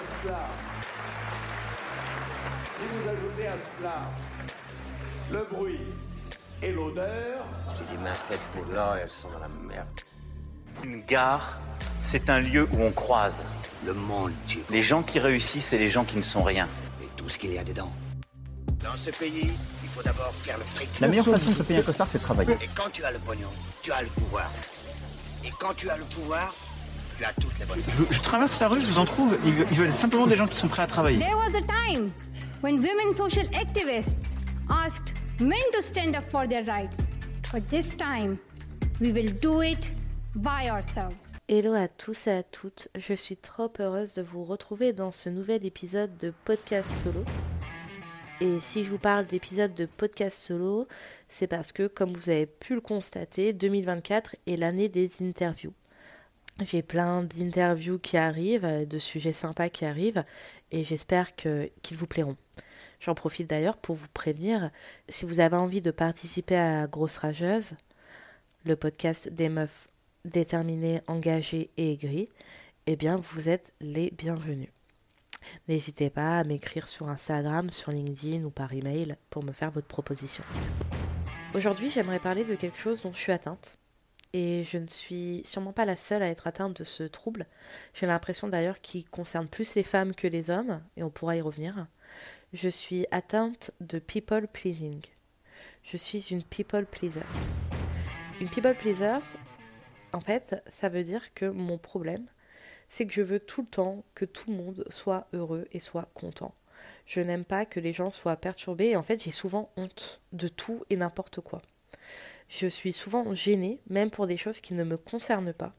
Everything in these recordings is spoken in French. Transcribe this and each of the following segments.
à cela, si vous ajoutez à cela le bruit et l'odeur, J'ai des mains faites pour l'or et elles sont dans la merde. Une gare, c'est un lieu où on croise Le monde, Jim. les gens qui réussissent et les gens qui ne sont rien. Et tout ce qu'il y a dedans. Dans ce pays, il faut d'abord faire le fric. La meilleure façon de se payer un costard, c'est de travailler. Et quand tu as le pognon, tu as le pouvoir. Et quand tu as le pouvoir, Je, je traverse la rue, je vous en trouve, ils veulent- ils veulent simplement des gens qui sont prêts à travailler. There was a time when women social activists asked men to stand up for their rights. But this time, we will do it by ourselves. Hello à tous et à toutes, je suis trop heureuse de vous retrouver dans ce nouvel épisode de podcast solo. Et si je vous parle d'épisode de podcast solo, c'est parce que, comme vous avez pu le constater, 2024 est l'année des interviews. J'ai plein d'interviews qui arrivent, euh, de sujets sympas qui arrivent, et j'espère qu'ils vous plairont. J'en profite d'ailleurs pour vous prévenir, si vous avez envie de participer à Grosse Rageuse, le podcast des meufs déterminées, engagées et aigries, eh bien vous êtes les bienvenus. N'hésitez pas à m'écrire sur Instagram, sur LinkedIn ou par email pour me faire votre proposition. Aujourd'hui, j'aimerais parler de quelque chose dont je suis atteinte. Et je ne suis sûrement pas la seule à être atteinte de ce trouble. J'ai l'impression d'ailleurs qu'il concerne plus les femmes que les hommes, et on pourra y revenir. Je suis atteinte de people pleasing. Je suis une people pleaser. Une people pleaser, en fait, ça veut dire que mon problème, c'est que je veux tout le temps que tout le monde soit heureux et soit content. Je n'aime pas que les gens soient perturbés et en fait j'ai souvent honte de tout et n'importe quoi. Je suis souvent gênée, même pour des choses qui ne me concernent pas.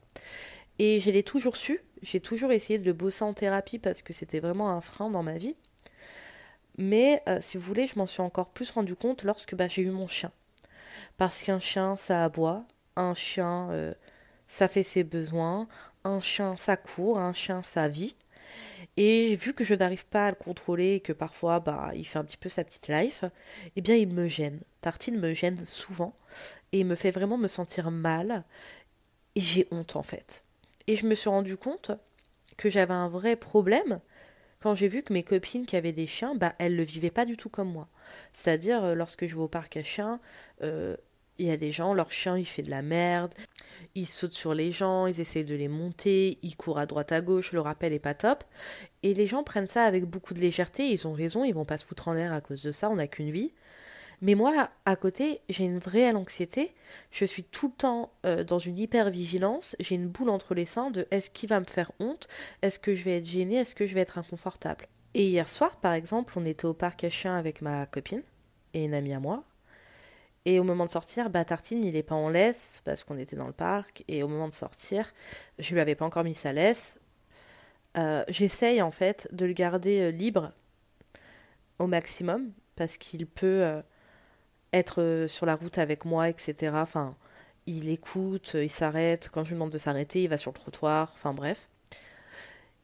Et je l'ai toujours su, j'ai toujours essayé de le bosser en thérapie parce que c'était vraiment un frein dans ma vie. Mais euh, si vous voulez, je m'en suis encore plus rendu compte lorsque bah, j'ai eu mon chien. Parce qu'un chien, ça aboie, un chien, euh, ça fait ses besoins, un chien, ça court, un chien, ça vit. Et vu que je n'arrive pas à le contrôler et que parfois bah, il fait un petit peu sa petite life, eh bien il me gêne. Tartine me gêne souvent et me fait vraiment me sentir mal. Et j'ai honte en fait. Et je me suis rendu compte que j'avais un vrai problème quand j'ai vu que mes copines qui avaient des chiens, bah, elles le vivaient pas du tout comme moi. C'est-à-dire, euh, lorsque je vais au parc à chiens, euh, il y a des gens, leur chien, il fait de la merde, ils sautent sur les gens, ils essayent de les monter, ils courent à droite à gauche, le rappel est pas top. Et les gens prennent ça avec beaucoup de légèreté, ils ont raison, ils vont pas se foutre en l'air à cause de ça, on n'a qu'une vie. Mais moi, à côté, j'ai une réelle anxiété. Je suis tout le temps euh, dans une hyper-vigilance. J'ai une boule entre les seins de est-ce qu'il va me faire honte? Est-ce que je vais être gênée? Est-ce que je vais être inconfortable? Et hier soir, par exemple, on était au parc à chiens avec ma copine et une amie à moi. Et au moment de sortir, bah, Tartine, il est pas en laisse parce qu'on était dans le parc. Et au moment de sortir, je lui avais pas encore mis sa laisse. Euh, J'essaye en fait de le garder euh, libre au maximum parce qu'il peut euh, être sur la route avec moi, etc. Enfin, il écoute, il s'arrête. Quand je lui demande de s'arrêter, il va sur le trottoir. Enfin, bref.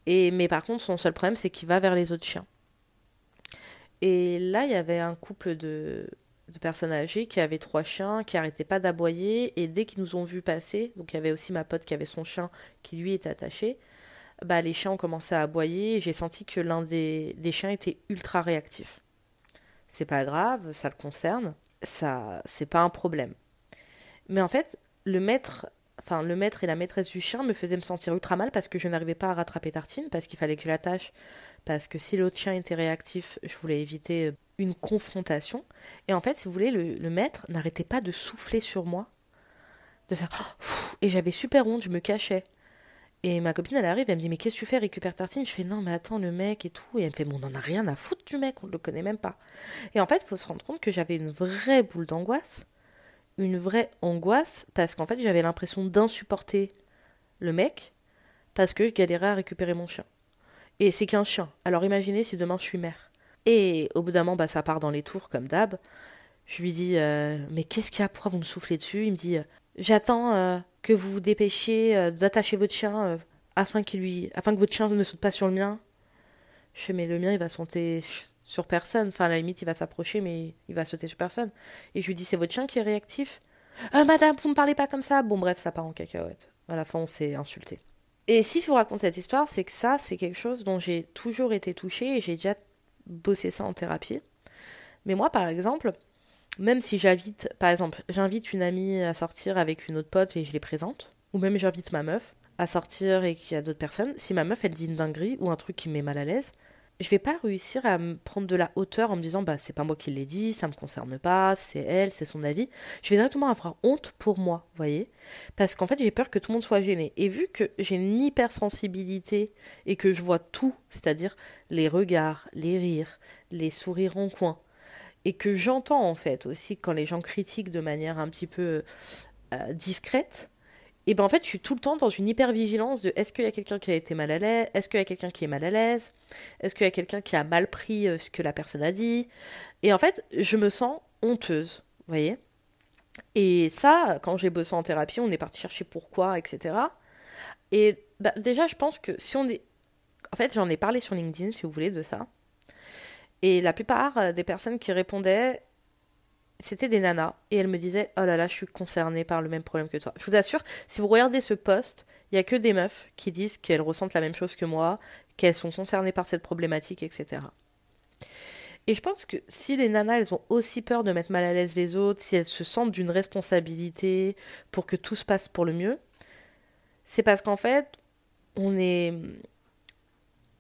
Et, mais par contre, son seul problème, c'est qu'il va vers les autres chiens. Et là, il y avait un couple de, de personnes âgées qui avaient trois chiens, qui arrêtaient pas d'aboyer. Et dès qu'ils nous ont vus passer, donc il y avait aussi ma pote qui avait son chien qui lui était attaché, bah, les chiens ont commencé à aboyer. Et j'ai senti que l'un des, des chiens était ultra réactif. C'est pas grave, ça le concerne ça c'est pas un problème. Mais en fait, le maître, enfin le maître et la maîtresse du chien me faisaient me sentir ultra mal parce que je n'arrivais pas à rattraper Tartine parce qu'il fallait que je l'attache parce que si l'autre chien était réactif, je voulais éviter euh, une confrontation. Et en fait, si vous voulez, le, maître n'arrêtait pas de souffler sur moi, de faire oh, et j'avais super honte, je me cachais. Et ma copine, elle arrive, elle me dit Mais qu'est-ce que tu fais Récupère Tartine Je fais Non, mais attends, le mec et tout. Et elle me fait Bon, on en a rien à foutre du mec, on le connaît même pas. Et en fait, il faut se rendre compte que j'avais une vraie boule d'angoisse. Une vraie angoisse, parce qu'en fait, j'avais l'impression d'insupporter le mec, parce que je galérais à récupérer mon chien. Et c'est qu'un chien. Alors imaginez si demain je suis mère. Et au bout d'un moment, bah, ça part dans les tours, comme d'hab. Je lui dis euh, Mais qu'est-ce qu'il y a? Pourquoi vous me soufflez dessus Il me dit J'attends euh, que vous vous dépêchiez euh, d'attacher votre chien euh, afin, qu'il lui... afin que votre chien ne saute pas sur le mien. Je fais, mais le mien, il va sauter sur personne. Enfin, à la limite, il va s'approcher, mais il va sauter sur personne. Et je lui dis, c'est votre chien qui est réactif Euh, Madame, vous me parlez pas comme ça Bon, bref, ça part en cacahuète. À la fin, on s'est insulté. Et si je vous raconte cette histoire, c'est que ça, c'est quelque chose dont j'ai toujours été touchée et j'ai déjà bossé ça en thérapie. Mais moi, par exemple, même si j'invite, par exemple, j'invite une amie à sortir avec une autre pote et je les présente, ou même j'invite ma meuf à sortir et qu'il y a d'autres personnes, si ma meuf elle dit une dinguerie ou un truc qui me met mal à l'aise, je vais pas réussir à me prendre de la hauteur en me disant bah c'est pas moi qui l'ai dit, ça me concerne pas, c'est elle, c'est son avis. Je vais directement avoir honte pour moi, voyez Parce qu'en fait, j'ai peur que tout le monde soit gêné. Et vu que j'ai une hypersensibilité et que je vois tout, c'est-à-dire les regards, les rires, les sourires en coin, et que j'entends en fait aussi quand les gens critiquent de manière un petit peu euh, discrète, et ben en fait, je suis tout le temps dans une hyper-vigilance de est-ce qu'il y a quelqu'un qui a été mal à l'aise? Est-ce qu'il y a quelqu'un qui est mal à l'aise? Est-ce qu'il y a quelqu'un qui a mal pris euh, ce que la personne a dit? Et en fait, je me sens honteuse, vous voyez? Et ça, quand j'ai bossé en thérapie, on est parti chercher pourquoi, etc. Et bah, déjà, je pense que si on est... En fait, j'en ai parlé sur LinkedIn, si vous voulez, de ça. Et la plupart euh, des personnes qui répondaient c'était des nanas et elles me disaient oh là là je suis concernée par le même problème que toi. Je vous assure, si vous regardez ce post, il y a que des meufs qui disent qu'elles ressentent la même chose que moi, qu'elles sont concernées par cette problématique, etc. Et je pense que si les nanas elles ont aussi peur de mettre mal à l'aise les autres, si elles se sentent d'une responsabilité pour que tout se passe pour le mieux, c'est parce qu'en fait on est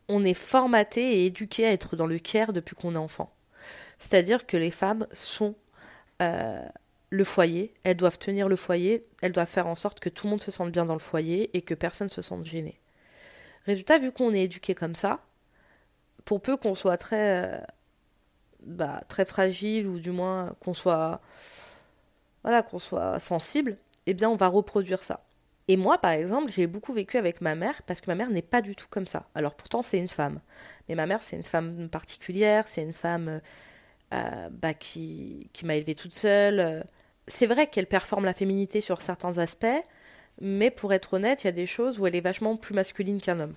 on est formaté et éduqué à être dans le care depuis qu'on est enfant. C'est-à-dire que les femmes sont euh, le foyer, elles doivent tenir le foyer, elles doivent faire en sorte que tout le monde se sente bien dans le foyer et que personne ne se sente gêné. Résultat, vu qu'on est éduqué comme ça, pour peu qu'on soit très, euh, bah, très fragile ou du moins qu'on soit, voilà, qu'on soit sensible, eh bien, on va reproduire ça. Et moi, par exemple, j'ai beaucoup vécu avec ma mère parce que ma mère n'est pas du tout comme ça. Alors pourtant, c'est une femme. Mais ma mère, c'est une femme particulière, c'est une femme euh, bah, qui, qui m'a élevée toute seule. C'est vrai qu'elle performe la féminité sur certains aspects, mais pour être honnête, il y a des choses où elle est vachement plus masculine qu'un homme.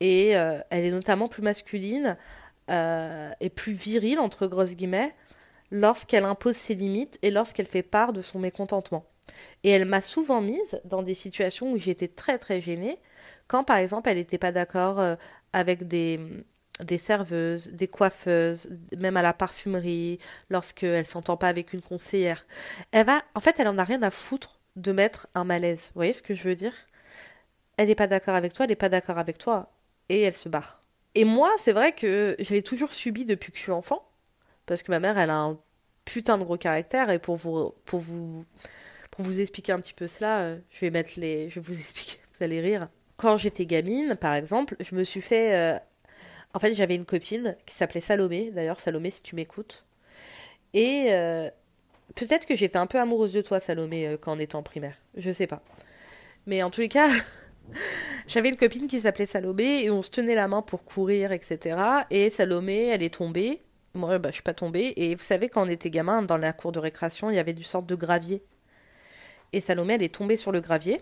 Et euh, elle est notamment plus masculine euh, et plus virile, entre grosses guillemets, lorsqu'elle impose ses limites et lorsqu'elle fait part de son mécontentement. Et elle m'a souvent mise dans des situations où j'étais très très gênée, quand par exemple elle n'était pas d'accord avec des, des serveuses, des coiffeuses, même à la parfumerie, lorsqu'elle s'entend pas avec une conseillère. Elle va, en fait, elle en a rien à foutre de mettre un malaise. Vous voyez ce que je veux dire? Elle n'est pas d'accord avec toi, elle n'est pas d'accord avec toi, et elle se barre. Et moi, c'est vrai que je l'ai toujours subi depuis que je suis enfant, parce que ma mère, elle a un putain de gros caractère, et pour vous, pour vous, pour vous expliquer un petit peu cela, euh, je vais mettre les, je vous expliquer, vous allez rire. Quand j'étais gamine, par exemple, je me suis fait euh, en fait, j'avais une copine qui s'appelait Salomé. D'ailleurs, Salomé, si tu m'écoutes. Et euh, peut-être que j'étais un peu amoureuse de toi, Salomé, euh, quand on était en primaire. Je sais pas. Mais en tous les cas, j'avais une copine qui s'appelait Salomé et on se tenait la main pour courir, etc. Et Salomé, elle est tombée. Moi, bah, je suis pas tombée. Et vous savez, quand on était gamin, dans la cour de récréation, il y avait du sorte de gravier. Et Salomé, elle est tombée sur le gravier.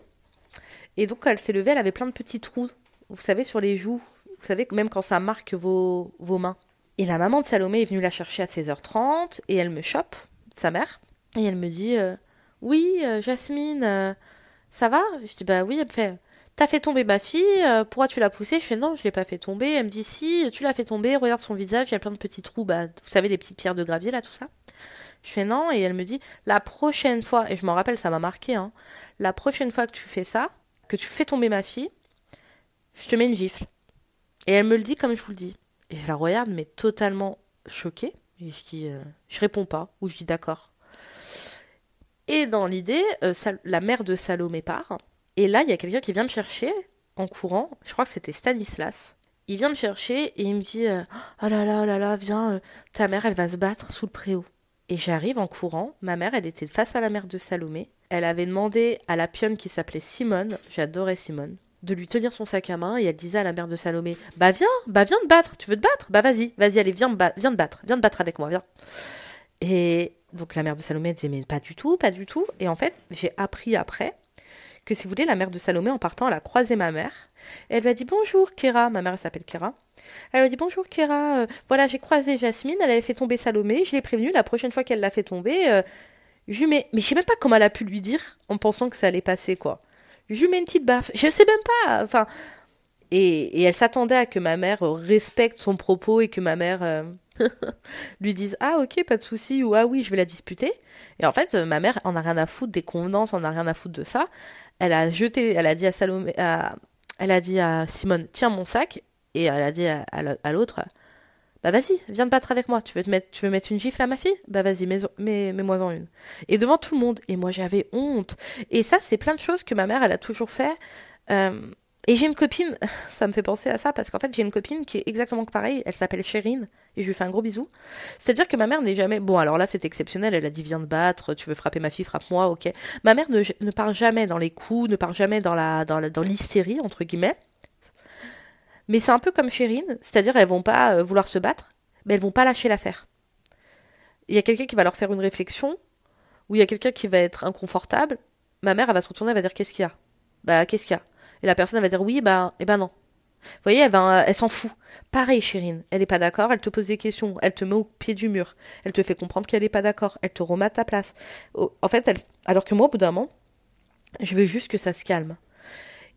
Et donc, quand elle s'est levée, elle avait plein de petits trous. Vous savez, sur les joues. Vous savez, même quand ça marque vos, vos mains. Et la maman de Salomé est venue la chercher à 16h30 et elle me chope, sa mère, et elle me dit euh, Oui, euh, Jasmine, euh, ça va? Je dis Bah oui, elle me fait T'as fait tomber ma fille, pourquoi tu l'as poussée? Je fais Non, je l'ai pas fait tomber. Elle me dit Si, tu l'as fait tomber, regarde son visage, il y a plein de petits trous, bah, vous savez, les petites pierres de gravier là, tout ça. Je fais Non, et elle me dit La prochaine fois, et je m'en rappelle, ça m'a marqué, hein, la prochaine fois que tu fais ça, que tu fais tomber ma fille, je te mets une gifle. Et elle me le dit comme je vous le dis. Et je la regarde, mais totalement choquée. Et je dis, euh, je réponds pas, ou je dis d'accord. Et dans l'idée, euh, la mère de Salomé part. Et là, il y a quelqu'un qui vient me chercher en courant. Je crois que c'était Stanislas. Il vient me chercher et il me dit euh, Oh là là, oh là là, viens, ta mère, elle va se battre sous le préau. Et j'arrive en courant. Ma mère, elle était face à la mère de Salomé. Elle avait demandé à la pionne qui s'appelait Simone, j'adorais Simone, de lui tenir son sac à main et elle disait à la mère de Salomé Bah viens, bah viens te battre, tu veux te battre? Bah vas-y, vas-y, allez, viens, viens te battre, viens te battre avec moi, viens. Et donc la mère de Salomé disait Mais pas du tout, pas du tout. Et en fait, j'ai appris après que si vous voulez, la mère de Salomé, en partant, elle a croisé ma mère. Elle lui a dit Bonjour Kéra, ma mère s'appelle Kéra. Elle lui a dit Bonjour Kéra, euh, voilà, j'ai croisé Jasmine, elle avait fait tomber Salomé, je l'ai prévenue, la prochaine fois qu'elle l'a fait tomber, euh, je mais, mais je sais même pas comment elle a pu lui dire en pensant que ça allait passer, quoi. Je lui mets une petite baffe. Je sais même pas. Enfin, et, elle s'attendait à que ma mère respecte son propos et que ma mère euh, lui dise Ah, ok, pas de souci, ou Ah oui, je vais la disputer. Et en fait, ma mère en a rien à foutre des convenances, en a rien à foutre de ça. Elle a jeté, elle a dit à Salomé, elle a dit à Simone Tiens mon sac. Et elle a dit à l'autre bah vas-y, viens te battre avec moi. Tu veux, te mettre, tu veux mettre une gifle à ma fille? Bah vas-y, mets-moi-en une. Et devant tout le monde. Et moi j'avais honte. Et ça, c'est plein de choses que ma mère, elle a toujours fait. Euh, et j'ai une copine, ça me fait penser à ça, parce qu'en fait j'ai une copine qui est exactement pareil, elle s'appelle Chérine, et je lui fais un gros bisou. C'est-à-dire que ma mère n'est jamais... Bon alors là c'est exceptionnel, elle a dit viens te battre, tu veux frapper ma fille, frappe-moi, ok. Ma mère ne, ne part jamais dans les coups, ne part jamais dans la dans l'hystérie, dans entre guillemets. Mais c'est un peu comme Chérine, c'est-à-dire elles vont pas euh, vouloir se battre, mais elles vont pas lâcher l'affaire. Il y a quelqu'un qui va leur faire une réflexion, ou il y a quelqu'un qui va être inconfortable. Ma mère, elle va se retourner, elle va dire qu'est-ce qu'il y a? Bah qu'est-ce qu'il y a? Et la personne, elle va dire oui, bah, et eh ben non. Vous voyez, elle, elle s'en fout. Pareil, Chérine, elle n'est pas d'accord, elle te pose des questions, elle te met au pied du mur, elle te fait comprendre qu'elle n'est pas d'accord, elle te remet à ta place. En fait, elle... alors que moi, au bout d'un moment, je veux juste que ça se calme.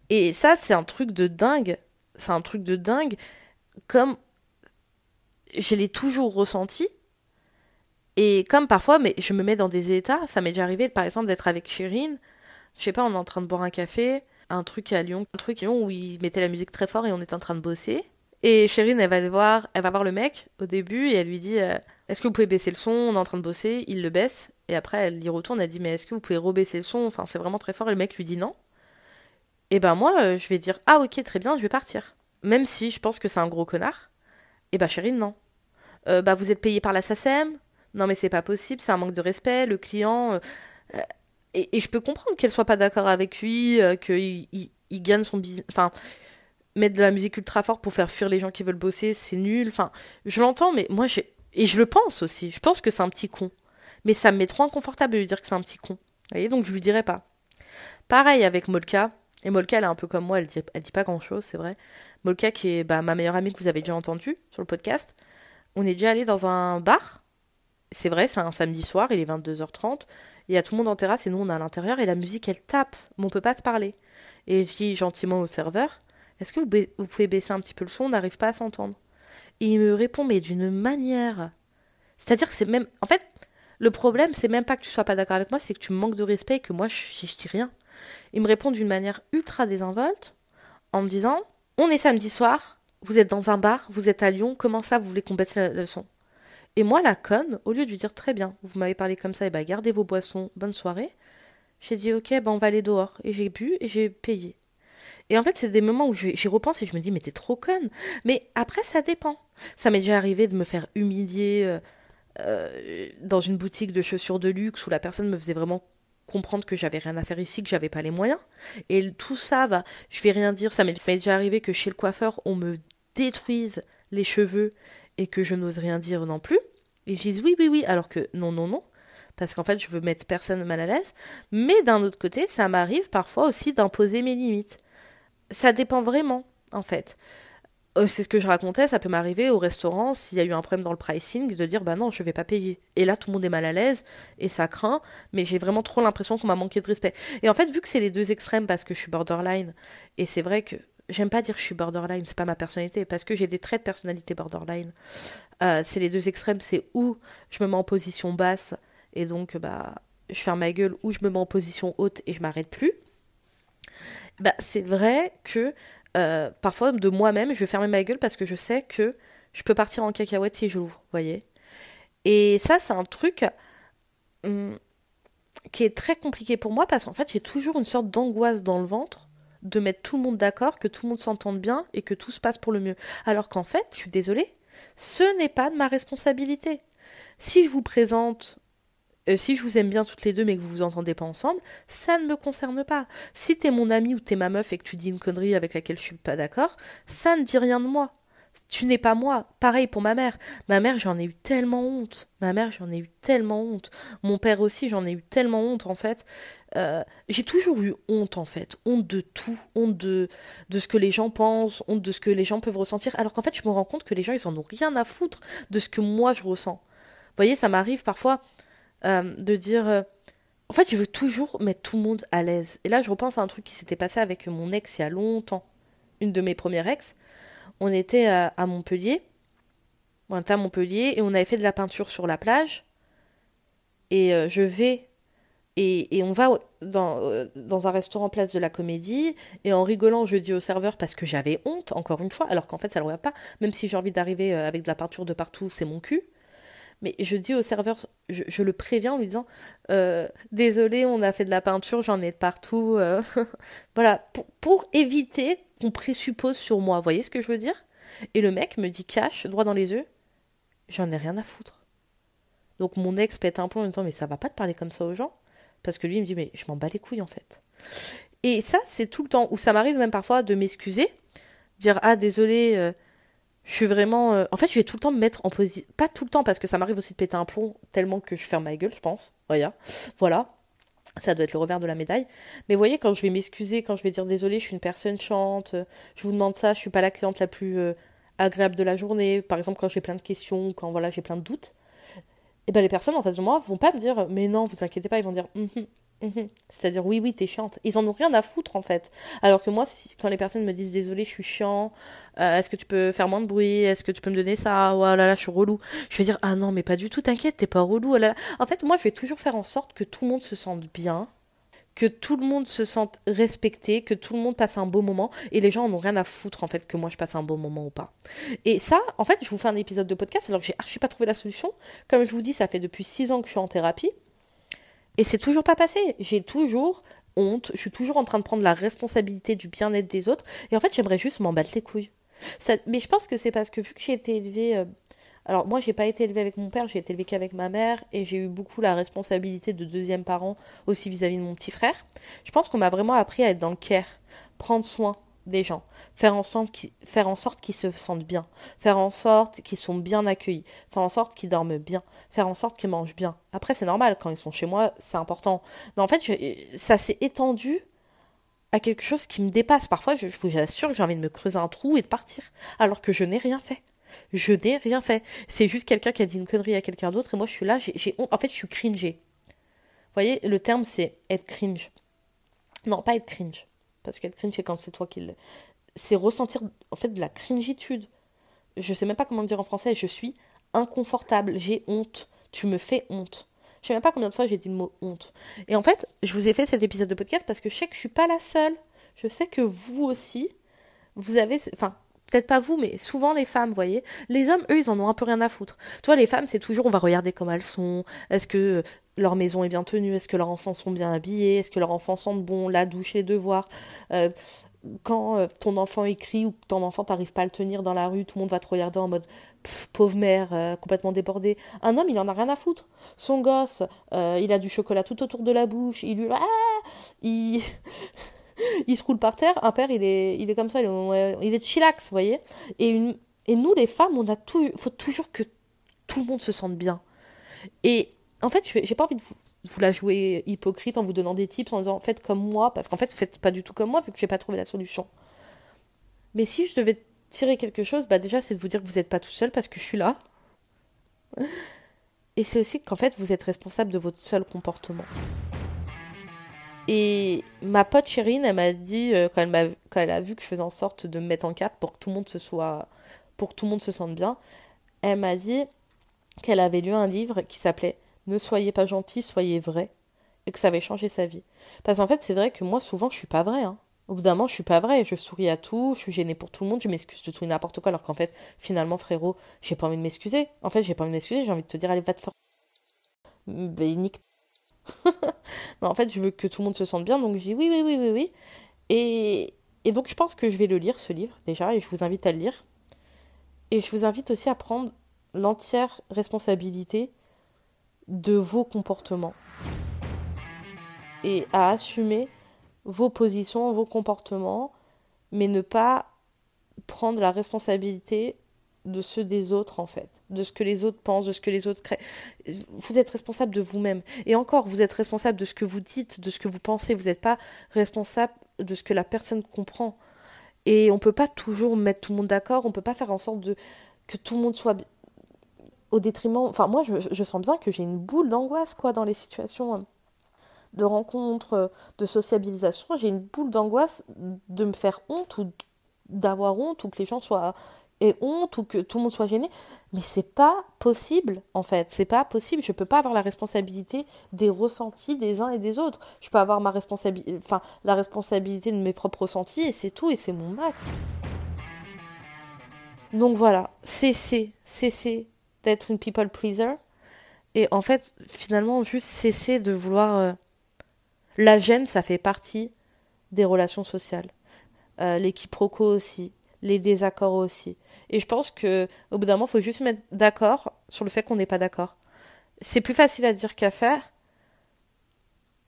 Et ça, c'est un truc de dingue c'est un truc de dingue. Comme je l'ai toujours ressenti. Et comme parfois, mais je me mets dans des états, ça m'est déjà arrivé par exemple d'être avec Chérine, je sais pas, on est en train de boire un café, un truc à Lyon, un truc à Lyon où il mettait la musique très fort et on est en train de bosser. Et Chérine, elle va voir, elle va voir le mec au début et elle lui dit euh, Est-ce que vous pouvez baisser le son? On est en train de bosser. Il le baisse. Et après, elle y retourne. Elle dit Mais est-ce que vous pouvez rebaisser le son? Enfin, c'est vraiment très fort. Et le mec lui dit non et ben moi, euh, je vais dire Ah, ok, très bien, je vais partir. Même si je pense que c'est un gros connard. Et bah, chérie, non. Euh, bah, vous êtes payé par la SACEM Non, mais c'est pas possible, c'est un manque de respect. Le client. Euh, et, je peux comprendre qu'elle soit pas d'accord avec lui, qu'il il, gagne son business. Enfin, mettre de la musique ultra fort pour faire fuir les gens qui veulent bosser, c'est nul. Enfin, je l'entends, mais moi, j'ai. Et je le pense aussi. Je pense que c'est un petit con. Mais ça me met trop inconfortable de lui dire que c'est un petit con. Vous voyez, donc je lui dirai pas. Pareil avec Molka. Et Molka, elle est un peu comme moi, elle dit, dit pas grand chose, c'est vrai. Molka, qui est bah, ma meilleure amie que vous avez déjà entendue sur le podcast, on est déjà allé dans un bar. C'est vrai, c'est un samedi soir, il est 22h30. Il y a tout le monde en terrasse et nous on est à l'intérieur et la musique elle tape, mais on peut pas se parler. Et je dis gentiment au serveur Est-ce que vous, vous, pouvez baisser un petit peu le son On n'arrive pas à s'entendre. Et il me répond, mais d'une manière. C'est-à-dire que c'est même. En fait, le problème, c'est même pas que tu sois pas d'accord avec moi, c'est que tu me manques de respect et que moi je, je dis rien. Il me répond d'une manière ultra désinvolte en me disant On est samedi soir, vous êtes dans un bar, vous êtes à Lyon, comment ça vous voulez qu'on baisse le son? Et moi, la conne, au lieu de lui dire Très bien, vous m'avez parlé comme ça, et bah gardez vos boissons, bonne soirée, j'ai dit Ok, bah on va aller dehors. Et j'ai bu et j'ai payé. Et en fait, c'est des moments où j'y repense et je me dis, mais t'es trop conne. Mais après, ça dépend. Ça m'est déjà arrivé de me faire humilier euh, euh, dans une boutique de chaussures de luxe où la personne me faisait vraiment comprendre que j'avais rien à faire ici, que j'avais pas les moyens. Et tout ça va, je vais rien dire, ça m'est déjà arrivé que chez le coiffeur, on me détruise les cheveux et que je n'ose rien dire non plus. Et je dis oui, oui, oui, alors que non, non, non, parce qu'en fait, je veux mettre personne mal à l'aise. Mais d'un autre côté, ça m'arrive parfois aussi d'imposer mes limites. Ça dépend vraiment, en fait. Euh, c'est ce que je racontais, ça peut m'arriver au restaurant, s'il y a eu un problème dans le pricing, de dire bah non, je vais pas payer. Et là, tout le monde est mal à l'aise et ça craint, mais j'ai vraiment trop l'impression qu'on m'a manqué de respect. Et en fait, vu que c'est les deux extrêmes, parce que je suis borderline, et c'est vrai que j'aime pas dire je suis borderline, c'est pas ma personnalité, parce que j'ai des traits de personnalité borderline. Euh, c'est les deux extrêmes, c'est où je me mets en position basse et donc bah je ferme ma gueule, ou je me mets en position haute et je m'arrête plus. Bah, c'est vrai que euh, parfois de moi-même, je vais fermer ma gueule parce que je sais que je peux partir en cacahuète si je l'ouvre, voyez. Et ça, c'est un truc hum, qui est très compliqué pour moi parce qu'en fait, j'ai toujours une sorte d'angoisse dans le ventre de mettre tout le monde d'accord, que tout le monde s'entende bien et que tout se passe pour le mieux. Alors qu'en fait, je suis désolée, ce n'est pas de ma responsabilité. Si je vous présente euh, si je vous aime bien toutes les deux mais que vous vous entendez pas ensemble, ça ne me concerne pas. Si t'es mon ami ou t'es ma meuf et que tu dis une connerie avec laquelle je suis pas d'accord, ça ne dit rien de moi. Tu n'es pas moi. Pareil pour ma mère. Ma mère, j'en ai eu tellement honte. Ma mère, j'en ai eu tellement honte. Mon père aussi, j'en ai eu tellement honte en fait. Euh, j'ai toujours eu honte en fait, honte de tout, honte de, ce que les gens pensent, honte de ce que les gens peuvent ressentir, alors qu'en fait je me rends compte que les gens ils en ont rien à foutre de ce que moi je ressens. Vous voyez, ça m'arrive parfois, euh, de dire euh, En fait, je veux toujours mettre tout le monde à l'aise. Et là, je repense à un truc qui s'était passé avec mon ex il y a longtemps. Une de mes premières ex. On était à, Montpellier. On était à Montpellier et on avait fait de la peinture sur la plage. Et euh, je vais et, et on va dans, un restaurant place de la comédie, et en rigolant, je dis au serveur parce que j'avais honte, encore une fois, alors qu'en fait ça ne le regarde pas, même si j'ai envie d'arriver avec de la peinture de partout, c'est mon cul. Mais je dis au serveur, je, le préviens en lui disant euh, Désolé, on a fait de la peinture, j'en ai de partout. euh. voilà, pour, éviter qu'on présuppose sur moi. Vous voyez ce que je veux dire? Et le mec me dit cash, droit dans les yeux J'en ai rien à foutre. Donc mon ex pète un plomb en me disant Mais ça va pas te parler comme ça aux gens? Parce que lui, il me dit, mais je m'en bats les couilles en fait. Et ça, c'est tout le temps où ça m'arrive même parfois de m'excuser, dire, ah désolé, euh, je suis vraiment. euh, En fait, je vais tout le temps me mettre en position. Pas tout le temps, parce que ça m'arrive aussi de péter un plomb tellement que je ferme ma gueule, je pense. Voilà. Voilà. Ça doit être le revers de la médaille. Mais vous voyez, quand je vais m'excuser, quand je vais dire désolé, je suis une personne chante, euh, je vous demande ça, je suis pas la cliente la plus euh, agréable de la journée. Par exemple, quand j'ai plein de questions, quand voilà, j'ai plein de doutes et ben les personnes en face de moi vont pas me dire mais non vous inquiétez pas ils vont dire Mhm, mhm. c'est-à-dire oui oui t'es chiante ils en ont rien à foutre en fait alors que moi quand les personnes me disent désolé je suis chiant euh, est-ce que tu peux faire moins de bruit? Est-ce que tu peux me donner ça? Oh là là je suis relou je vais dire ah non mais pas du tout t'inquiète t'es pas relou là là. en fait moi je vais toujours faire en sorte que tout le monde se sente bien que tout le monde se sente respecté, que tout le monde passe un beau moment, et les gens en ont rien à foutre en fait que moi je passe un beau moment ou pas. Et ça, en fait, je vous fais un épisode de podcast alors que j'ai archi pas trouvé la solution. Comme je vous dis, ça fait depuis six ans que je suis en thérapie, et c'est toujours pas passé. J'ai toujours honte, je suis toujours en train de prendre la responsabilité du bien-être des autres, et en fait, j'aimerais juste m'en battre les couilles. Mais je pense que c'est parce que vu que j'ai été élevée. euh, alors moi j'ai pas été élevée avec mon père, j'ai été élevée qu'avec ma mère et j'ai eu beaucoup la responsabilité de deuxième parent aussi vis-à-vis de mon petit frère. Je pense qu'on m'a vraiment appris à être dans le care, prendre soin des gens, faire en sorte qu'ils, se sentent bien, faire en sorte qu'ils sont bien accueillis, faire en sorte qu'ils dorment bien, faire en sorte qu'ils mangent bien. Après c'est normal quand ils sont chez moi, c'est important. Mais en fait ça s'est étendu à quelque chose qui me dépasse. Parfois je, vous assure que j'ai envie de me creuser un trou et de partir alors que je n'ai rien fait. Je n'ai rien fait. C'est juste quelqu'un qui a dit une connerie à quelqu'un d'autre et moi je suis là, j'ai j'ai honte. En fait, je suis cringée. Vous voyez, le terme c'est être cringe. Non, pas être cringe. Parce qu'être cringe, c'est quand c'est toi qui le. C'est ressentir en fait de la cringitude. Je sais même pas comment dire en français. Je suis inconfortable. J'ai honte. Tu me fais honte. Je sais même pas combien de fois j'ai dit le mot honte. Et en fait, je vous ai fait cet épisode de podcast parce que je sais que je suis pas la seule. Je sais que vous aussi, vous avez. Enfin, peut-être pas vous, mais souvent les femmes, vous voyez. Les hommes, eux, ils en ont un peu rien à foutre. Tu vois, les femmes, c'est toujours on va regarder comment elles sont. Est-ce que euh, leur maison est bien tenue Est-ce que leurs enfants sont bien habillés Est-ce que leurs enfants sentent bon La douche, les devoirs Euh, Quand euh, ton enfant écrit ou ton enfant t'arrive pas à le tenir dans la rue, tout le monde va te regarder en mode pauvre mère, euh, complètement débordée. Un homme, il en a rien à foutre. Son gosse, il a du chocolat tout autour de la bouche, il. Ah il... se roule par terre. Un père, il est, il comme ça, il est, il est chillax, vous voyez. Et, et nous, les femmes, on a tout. Faut toujours que tout le monde se sente bien. Et en fait, je j'ai pas envie de vous, vous la jouer hypocrite en vous donnant des tips en disant faites comme moi, parce qu'en fait, faites pas du tout comme moi vu que j'ai pas trouvé la solution. Mais si je devais tirer quelque chose, bah déjà, c'est de vous dire que vous n'êtes pas tout seul parce que je suis là. Et c'est aussi qu'en fait, vous êtes responsable de votre seul comportement. Et ma pote Chérine, elle m'a dit, euh, quand, elle m'a, quand elle a vu que je faisais en sorte de me mettre en quatre pour que tout le monde se soit, pour que tout le monde se sente bien, elle m'a dit qu'elle avait lu un livre qui s'appelait Ne soyez pas gentil, soyez vrai, et que ça avait changé sa vie. Parce qu'en fait, c'est vrai que moi, souvent, je suis pas vraie. Hein. Au bout d'un moment, je suis pas vraie. Je souris à tout, je suis gênée pour tout le monde, je m'excuse de tout et n'importe quoi, alors qu'en fait, finalement, frérot, j'ai pas envie de m'excuser. En fait, j'ai pas envie de m'excuser, j'ai envie de te dire, allez, va te faire. Ben, nique. En fait, je veux que tout le monde se sente bien, donc je dis oui, oui, oui, oui, oui. Et donc, je pense que je vais le lire, ce livre, déjà, et je vous invite à le lire. Et je vous invite aussi à prendre l'entière responsabilité de vos comportements et à assumer vos positions, vos comportements, mais ne pas prendre la responsabilité de ceux des autres en fait, de ce que les autres pensent, de ce que les autres créent. Vous êtes responsable de vous-même. Et encore, vous êtes responsable de ce que vous dites, de ce que vous pensez. Vous n'êtes pas responsable de ce que la personne comprend. Et on peut pas toujours mettre tout le monde d'accord. On peut pas faire en sorte de que tout le monde soit au détriment. Enfin, moi, je, sens bien que j'ai une boule d'angoisse quoi dans les situations. euh, de rencontres, de sociabilisation, j'ai une boule d'angoisse de me faire honte ou d'avoir honte ou que les gens soient aient honte ou que tout le monde soit gêné. Mais c'est pas possible, en fait. C'est pas possible. Je peux pas avoir la responsabilité des ressentis des uns et des autres. Je peux avoir ma responsabilité, enfin, la responsabilité de mes propres ressentis et c'est tout et c'est mon max. Donc voilà, cesser, cesser d'être une people pleaser. Et en fait, finalement, juste cesser de vouloir. Euh, la gêne, ça fait partie des relations sociales. Euh, les quiproquos aussi, les désaccords aussi. Et je pense que au bout d'un moment, faut juste mettre d'accord sur le fait qu'on n'est pas d'accord. C'est plus facile à dire qu'à faire.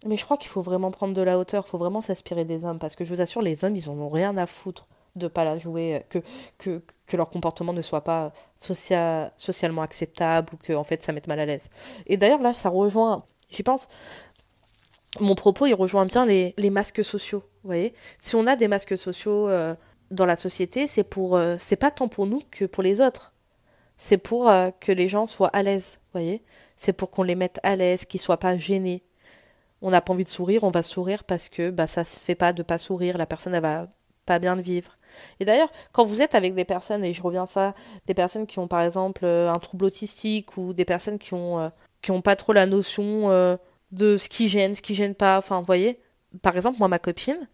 Mais je crois qu'il faut vraiment prendre de la hauteur, faut vraiment s'inspirer des hommes, parce que je vous assure, les hommes, ils en ont rien à foutre de pas la jouer, que, que, que leur comportement ne soit pas socialement acceptable ou que en fait ça mette mal à l'aise. Et d'ailleurs là, ça rejoint, j'y pense, mon propos, il rejoint bien les, les masques sociaux. Vous voyez, si on a des masques sociaux euh, dans la société, c'est pour, euh, c'est pas tant pour nous que pour les autres. C'est pour euh, que les gens soient à l'aise. Voyez, c'est pour qu'on les mette à l'aise, qu'ils soient pas gênés. On n'a pas envie de sourire, on va sourire parce que bah ça se fait pas de pas sourire. La personne elle va pas bien le vivre. Et d'ailleurs, quand vous êtes avec des personnes, et je reviens à ça, des personnes qui ont par exemple un trouble autistique ou des personnes qui ont qui ont pas trop la notion de ce qui gêne, ce qui gêne pas. Enfin, vous voyez, par exemple, moi, ma copine,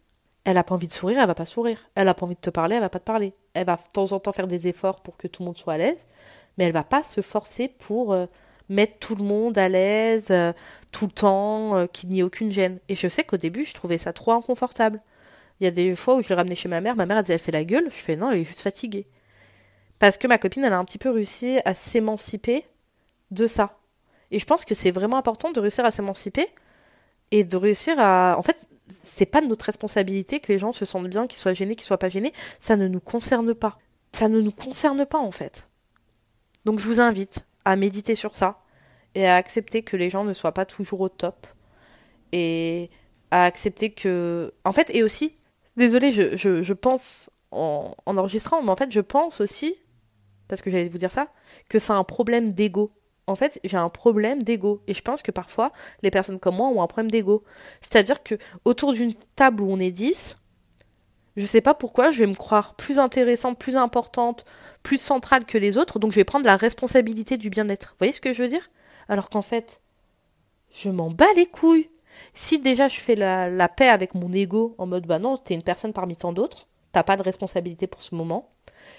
elle a pas envie de sourire, elle va pas sourire. Elle a pas envie de te parler, elle va pas te parler. Elle va de temps en temps faire des efforts pour que tout le monde soit à l'aise, mais elle va pas se forcer pour euh, mettre tout le monde à l'aise euh, tout le temps, euh, qu'il n'y ait aucune gêne. Et je sais qu'au début, je trouvais ça trop inconfortable. Il y a des fois où je l'ai ramenée chez ma mère, ma mère elle disait elle fait la gueule, je fais non, elle est juste fatiguée. Parce que ma copine, elle a un petit peu réussi à s'émanciper de ça. Et je pense que c'est vraiment important de réussir à s'émanciper et de réussir à. En fait, c'est pas de notre responsabilité que les gens se sentent bien, qu'ils soient gênés, qu'ils soient pas gênés. Ça ne nous concerne pas. Ça ne nous concerne pas, en fait. Donc je vous invite à méditer sur ça et à accepter que les gens ne soient pas toujours au top. Et à accepter que. En fait, et aussi, désolé, je, pense en, en enregistrant, mais en fait, je pense aussi, parce que j'allais vous dire ça, que c'est un problème d'ego en fait, j'ai un problème d'ego. Et je pense que parfois, les personnes comme moi ont un problème d'ego. C'est-à-dire que autour d'une table où on est 10, je sais pas pourquoi, je vais me croire plus intéressante, plus importante, plus centrale que les autres, donc je vais prendre la responsabilité du bien-être. Vous voyez ce que je veux dire? Alors qu'en fait, je m'en bats les couilles. Si déjà je fais la, paix avec mon ego en mode bah non, t'es une personne parmi tant d'autres, t'as pas de responsabilité pour ce moment,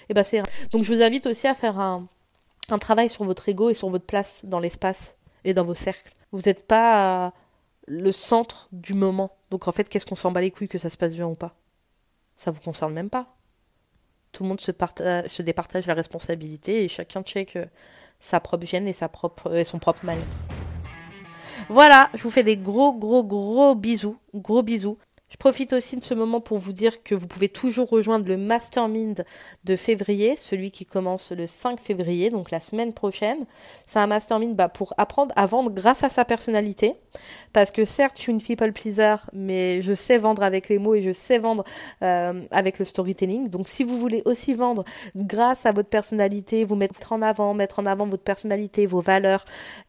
et bah c'est. Donc je vous invite aussi à faire un, travail sur votre ego et sur votre place dans l'espace et dans vos cercles. Vous n'êtes pas le centre du moment. Donc en fait, qu'est-ce qu'on s'en bat les couilles que ça se passe bien ou pas? Ça vous concerne même pas. Tout le monde se, départage la responsabilité et chacun check euh, sa propre gêne et, et son propre mal-être. Voilà, je vous fais des gros, gros, gros bisous. Gros bisous. Je profite aussi de ce moment pour vous dire que vous pouvez toujours rejoindre le mastermind de février, celui qui commence le 5 février, donc la semaine prochaine. C'est un mastermind bah, pour apprendre à vendre grâce à sa personnalité. Parce que certes, je suis une people pleaser, mais je sais vendre avec les mots et je sais vendre euh, avec le storytelling. Donc si vous voulez aussi vendre grâce à votre personnalité, vous mettre en avant, mettre en avant votre personnalité, vos valeurs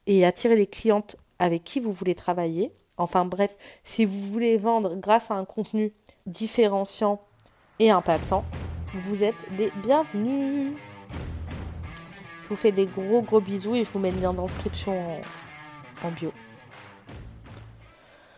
et attirer les clientes avec qui vous voulez travailler, Enfin bref, si vous voulez vendre grâce à un contenu différenciant et impactant, vous êtes les bienvenus. Je vous fais des gros gros bisous et je vous mets le lien d'inscription en bio.